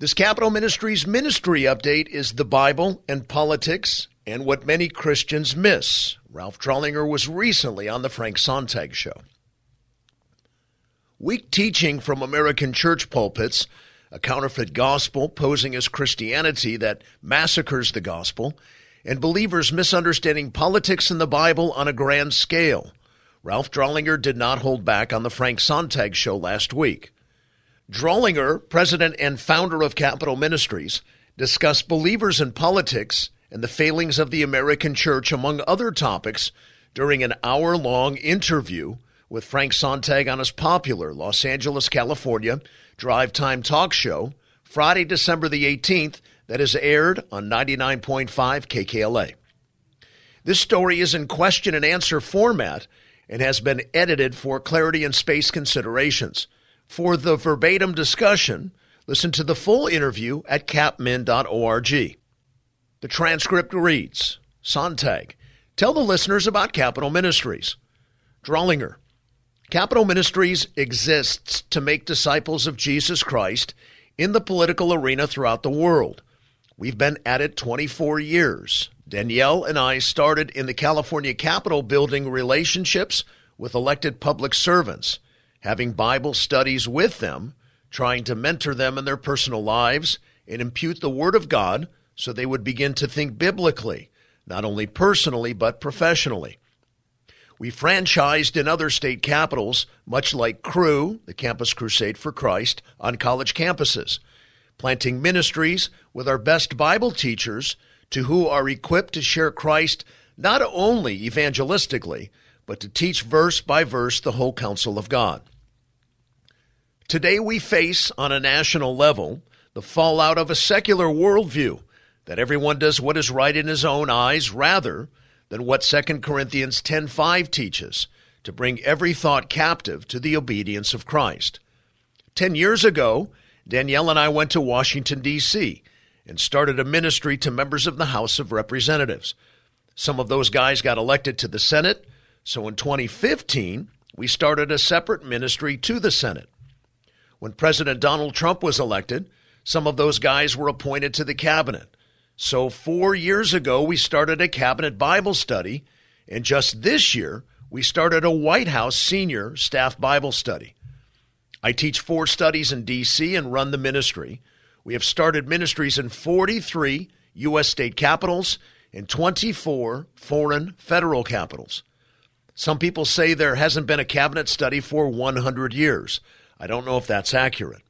This Capital Ministries ministry update is the Bible and politics and what many Christians miss. Ralph Drollinger was recently on the Frank Sontag show. Weak teaching from American church pulpits, a counterfeit gospel posing as Christianity that massacres the gospel, and believers misunderstanding politics and the Bible on a grand scale. Ralph Drollinger did not hold back on the Frank Sontag show last week. Drollinger, president and founder of Capital Ministries, discussed believers in politics and the failings of the American church, among other topics, during an hour long interview with Frank Sontag on his popular Los Angeles, California drive time talk show Friday, December the 18th, that is aired on 99.5 KKLA. This story is in question and answer format and has been edited for clarity and space considerations. For the verbatim discussion, listen to the full interview at capmin.org. The transcript reads Sontag, tell the listeners about Capital Ministries. Drollinger, Capital Ministries exists to make disciples of Jesus Christ in the political arena throughout the world. We've been at it 24 years. Danielle and I started in the California Capitol building relationships with elected public servants, having Bible studies with them, trying to mentor them in their personal lives and impute the Word of God so they would begin to think biblically, not only personally, but professionally. We franchised in other state capitals, much like Cru, the Campus Crusade for Christ, on college campuses, planting ministries with our best Bible teachers to who are equipped to share Christ not only evangelistically, but to teach verse by verse the whole counsel of God. Today we face, on a national level, the fallout of a secular worldview that everyone does what is right in his own eyes rather than what 2 Corinthians 10:5 teaches, to bring every thought captive to the obedience of Christ. 10 years ago, Danielle and I went to Washington D.C and started a ministry to members of the House of Representatives. Some of those guys got elected to the Senate, so in 2015, we started a separate ministry to the Senate. When President Donald Trump was elected, some of those guys were appointed to the cabinet. So, four years ago, we started a cabinet Bible study, and just this year, we started a White House senior staff Bible study. I teach four studies in D.C. and run the ministry. We have started ministries in 43 U.S. state capitals and 24 foreign federal capitals. Some people say there hasn't been a cabinet study for 100 years. I don't know if that's accurate.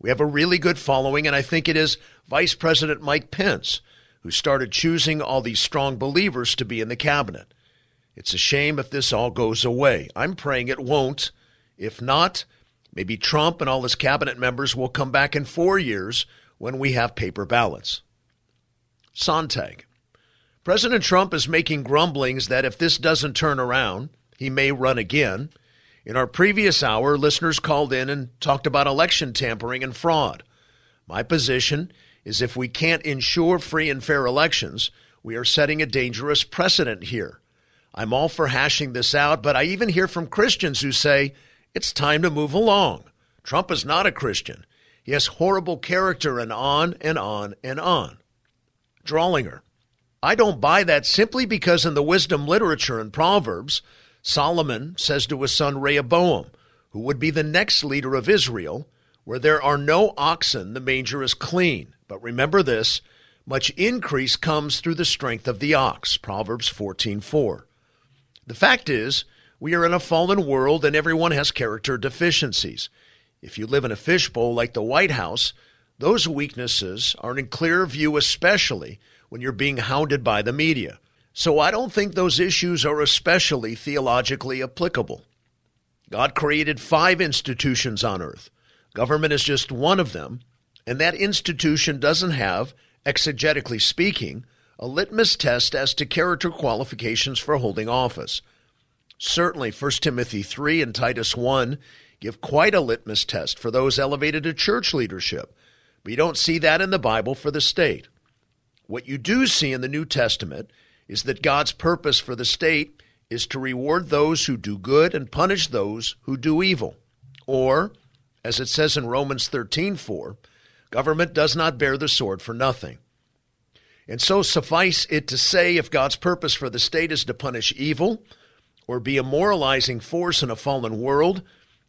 We have a really good following, and I think it is Vice President Mike Pence who started choosing all these strong believers to be in the cabinet. It's a shame if this all goes away. I'm praying it won't. If not, Maybe Trump and all his cabinet members will come back in four years when we have paper ballots. Sontag. President Trump is making grumblings that if this doesn't turn around, he may run again. In our previous hour, listeners called in and talked about election tampering and fraud. My position is if we can't ensure free and fair elections, we are setting a dangerous precedent here. I'm all for hashing this out, but I even hear from Christians who say it's time to move along. Trump is not a Christian. He has horrible character and on and on and on. Drollinger. I don't buy that simply because in the wisdom literature and Proverbs, Solomon says to his son Rehoboam, who would be the next leader of Israel, where there are no oxen, the manger is clean. But remember this, much increase comes through the strength of the ox. Proverbs 14:4. The fact is, we are in a fallen world and everyone has character deficiencies. If you live in a fishbowl like the White House, those weaknesses are in clear view, especially when you're being hounded by the media. So I don't think those issues are especially theologically applicable. God created five institutions on earth. Government is just one of them, and that institution doesn't have, exegetically speaking, a litmus test as to character qualifications for holding office. Certainly, 1 Timothy 3 and Titus 1 give quite a litmus test for those elevated to church leadership. But you don't see that in the Bible for the state. What you do see in the New Testament is that God's purpose for the state is to reward those who do good and punish those who do evil. Or, as it says in Romans 13:4, Government does not bear the sword for nothing. And so suffice it to say, if God's purpose for the state is to punish evil or be a moralizing force in a fallen world,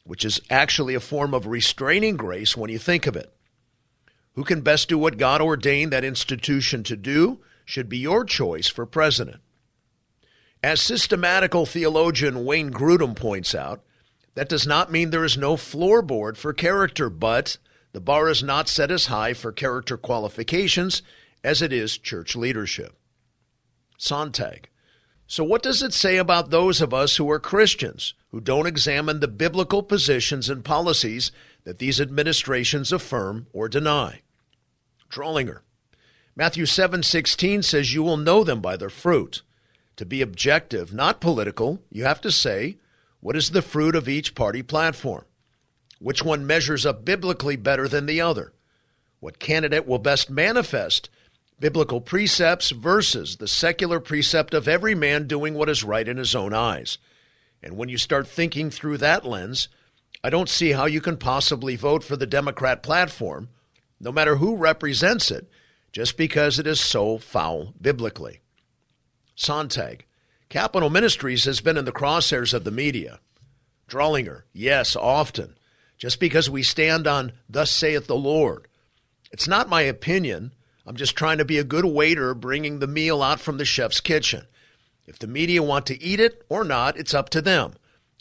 which is actually a form of restraining grace when you think of it, who can best do what God ordained that institution to do should be your choice for president. As systematical theologian Wayne Grudem points out, that does not mean there is no floorboard for character, but the bar is not set as high for character qualifications as it is church leadership. Sontag. So, what does it say about those of us who are Christians who don't examine the biblical positions and policies that these administrations affirm or deny? Drollinger. Matthew 7:16 says you will know them by their fruit. To be objective, not political, you have to say, what is the fruit of each party platform? Which one measures up biblically better than the other? What candidate will best manifest biblical precepts versus the secular precept of every man doing what is right in his own eyes? And when you start thinking through that lens, I don't see how you can possibly vote for the Democrat platform, no matter who represents it, just because it is so foul biblically. Sontag. Capital Ministries has been in the crosshairs of the media. Drollinger. Yes, often. Just because we stand on, Thus saith the Lord. It's not my opinion. I'm just trying to be a good waiter bringing the meal out from the chef's kitchen. If the media want to eat it or not, it's up to them.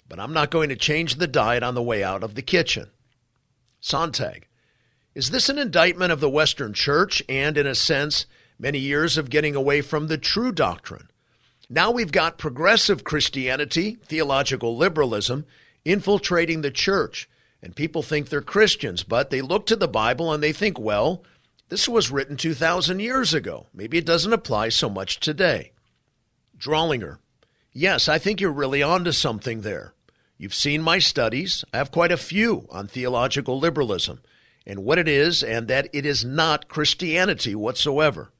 But I'm not going to change the diet on the way out of the kitchen. Sontag. Is this an indictment of the Western Church and, in a sense, many years of getting away from the true doctrine? Now we've got progressive Christianity, theological liberalism, infiltrating the church. And people think they're Christians, but they look to the Bible and they think, well, this was written 2,000 years ago. Maybe it doesn't apply so much today. Drollinger, Yes, I think you're really onto something there. You've seen my studies. I have quite a few on theological liberalism and what it is, and that it is not Christianity whatsoever.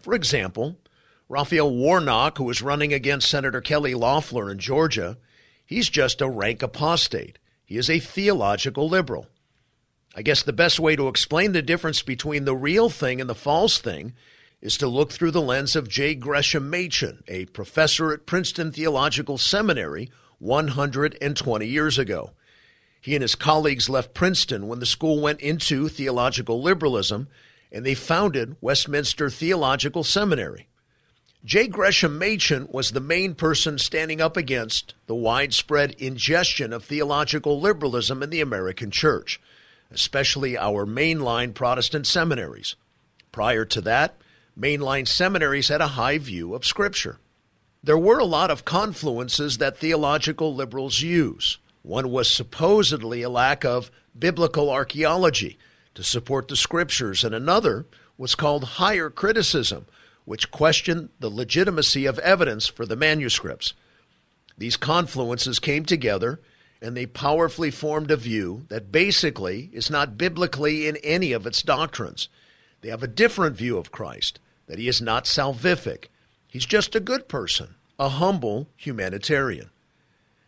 For example, Raphael Warnock, who is running against Senator Kelly Loeffler in Georgia, he's just a rank apostate. He is a theological liberal. I guess the best way to explain the difference between the real thing and the false thing is to look through the lens of J. Gresham Machen, a professor at Princeton Theological Seminary 120 years ago. He and his colleagues left Princeton when the school went into theological liberalism, and they founded Westminster Theological Seminary. J. Gresham Machen was the main person standing up against the widespread ingestion of theological liberalism in the American church, especially our mainline Protestant seminaries. Prior to that, mainline seminaries had a high view of Scripture. There were a lot of confluences that theological liberals use. One was supposedly a lack of biblical archaeology to support the Scriptures, and another was called higher criticism which questioned the legitimacy of evidence for the manuscripts. These confluences came together and they powerfully formed a view that basically is not biblically in any of its doctrines. They have a different view of Christ, that he is not salvific. He's just a good person, a humble humanitarian.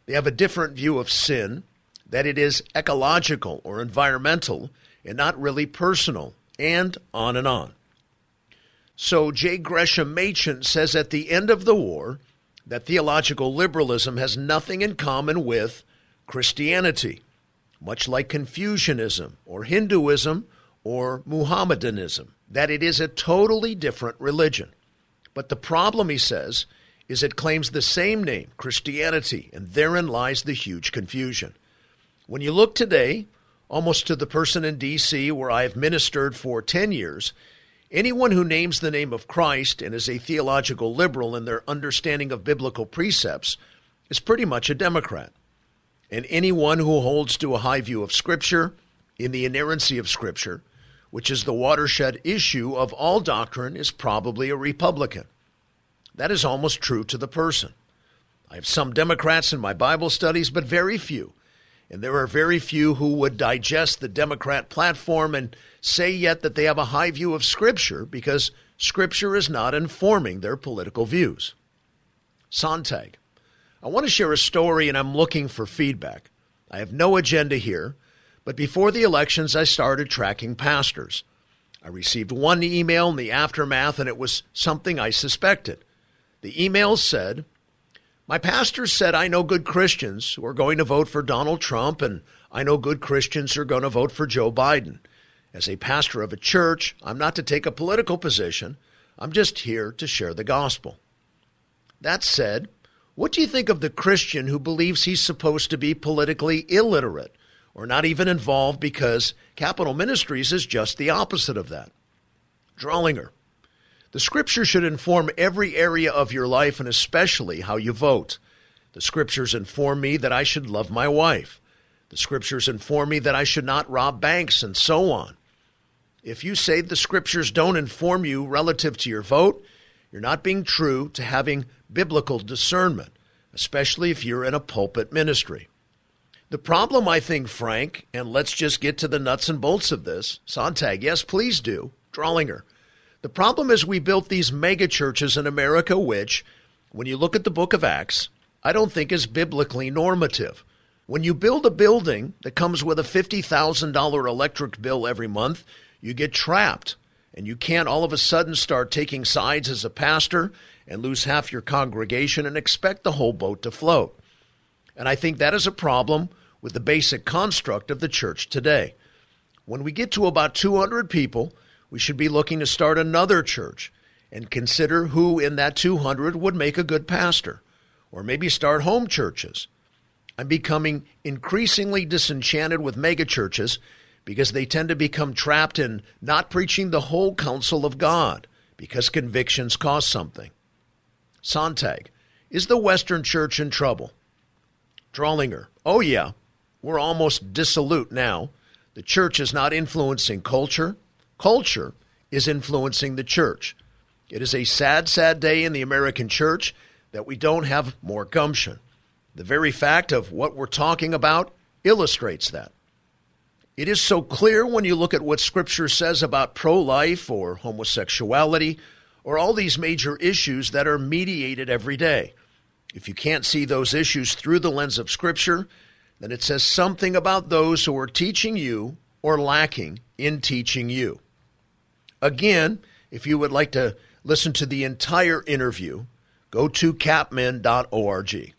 They have a different view of sin, that it is ecological or environmental and not really personal, and on and on. So J. Gresham Machen says at the end of the war that theological liberalism has nothing in common with Christianity, much like Confucianism or Hinduism or Muhammadanism, that it is a totally different religion. But the problem, he says, is it claims the same name, Christianity, and therein lies the huge confusion. When you look today, almost to the person in D.C. where I have ministered for 10 years, Anyone who names the name of Christ and is a theological liberal in their understanding of biblical precepts is pretty much a Democrat. And anyone who holds to a high view of Scripture, in the inerrancy of Scripture, which is the watershed issue of all doctrine, is probably a Republican. That is almost true to the person. I have some Democrats in my Bible studies, but very few and there are very few who would digest the Democrat platform and say yet that they have a high view of Scripture because Scripture is not informing their political views. Sontag. I want to share a story and I'm looking for feedback. I have no agenda here, but before the elections, I started tracking pastors. I received one email in the aftermath, and it was something I suspected. The email said, My pastor said I know good Christians who are going to vote for Donald Trump, and I know good Christians who are going to vote for Joe Biden. As a pastor of a church, I'm not to take a political position. I'm just here to share the gospel. That said, what do you think of the Christian who believes he's supposed to be politically illiterate or not even involved because Capital Ministries is just the opposite of that? Drollinger. The scripture should inform every area of your life and especially how you vote. The scriptures inform me that I should love my wife. The scriptures inform me that I should not rob banks and so on. If you say the scriptures don't inform you relative to your vote, you're not being true to having biblical discernment, especially if you're in a pulpit ministry. The problem, I think, Frank, and let's just get to the nuts and bolts of this. Sontag, yes, please do. Drollinger. The problem is we built these mega churches in America, which, when you look at the book of Acts, I don't think is biblically normative. When you build a building that comes with a $50,000 electric bill every month, you get trapped. And you can't all of a sudden start taking sides as a pastor and lose half your congregation and expect the whole boat to float. And I think that is a problem with the basic construct of the church today. When we get to about 200 people, we should be looking to start another church and consider who in that 200 would make a good pastor, or maybe start home churches. I'm becoming increasingly disenchanted with megachurches because they tend to become trapped in not preaching the whole counsel of God because convictions cost something. Sontag, is the Western Church in trouble? Drollinger, oh yeah, we're almost dissolute now. The church is not influencing culture. Culture is influencing the church. It is a sad, sad day in the American church that we don't have more gumption. The very fact of what we're talking about illustrates that. It is so clear when you look at what Scripture says about pro life or homosexuality or all these major issues that are mediated every day. If you can't see those issues through the lens of Scripture, then it says something about those who are teaching you or lacking in teaching you. Again, if you would like to listen to the entire interview, go to capmin.org.